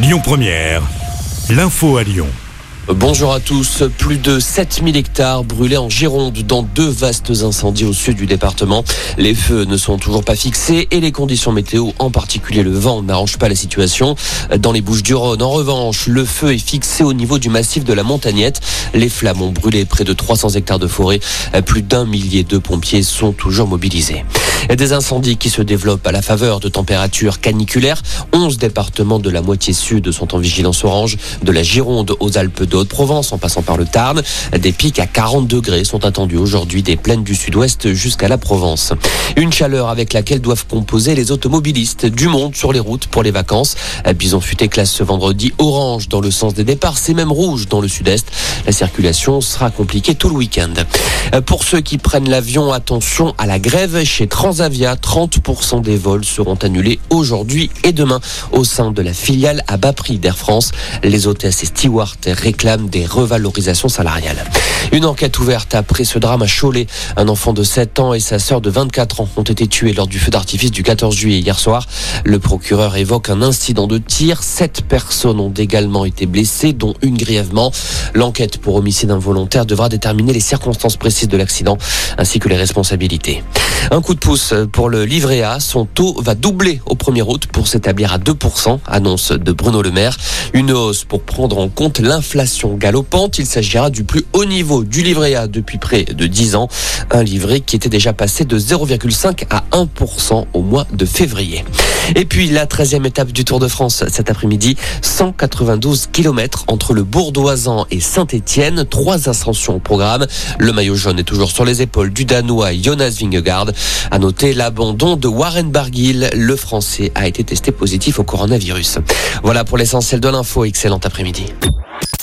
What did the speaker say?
Lyon Première, l'info à Lyon. Bonjour à tous. Plus de 7000 hectares brûlés en Gironde dans deux vastes incendies au sud du département. Les feux ne sont toujours pas fixés et les conditions météo, en particulier le vent, n'arrangent pas la situation. Dans les Bouches du Rhône, en revanche, le feu est fixé au niveau du massif de la Montagnette. Les flammes ont brûlé près de 300 hectares de forêt. Plus d'un millier de pompiers sont toujours mobilisés. Des incendies qui se développent à la faveur de températures caniculaires. 11 départements de la moitié sud sont en vigilance orange, de la Gironde aux Alpes de Haute-Provence en passant par le Tarn. Des pics à 40 degrés sont attendus aujourd'hui des plaines du sud-ouest jusqu'à la Provence. Une chaleur avec laquelle doivent composer les automobilistes du monde sur les routes pour les vacances. Bison futé classe ce vendredi orange dans le sens des départs, c'est même rouge dans le sud-est. La circulation sera compliquée tout le week-end. Pour ceux qui prennent l'avion, attention à la grève chez Transavia. 30% des vols seront annulés aujourd'hui et demain au sein de la filiale à bas prix d'Air France. Les hôtesses et stewards réclament des revalorisations salariales. Une enquête ouverte après ce drame à Cholet. Un enfant de 7 ans et sa sœur de 24 ans ont été tués lors du feu d'artifice du 14 juillet hier soir. Le procureur évoque un incident de tir. Sept personnes ont également été blessées, dont une grièvement. L'enquête pour homicide involontaire devra déterminer les circonstances précises de l'accident ainsi que les responsabilités. Un coup de pouce pour le livret A. Son taux va doubler au 1er août pour s'établir à 2%, annonce de Bruno Le Maire. Une hausse pour prendre en compte l'inflation galopante. Il s'agira du plus haut du livret A depuis près de 10 ans. Un livret qui était déjà passé de 0,5 à 1% au mois de février. Et puis la 13e étape du Tour de France cet après-midi, 192 km entre le Bourdoisan et Saint-Étienne, trois ascensions au programme. Le maillot jaune est toujours sur les épaules du Danois Jonas Vingegaard. À noter l'abandon de Warren Barguil, le Français a été testé positif au coronavirus. Voilà pour l'essentiel de l'info. Excellent après-midi.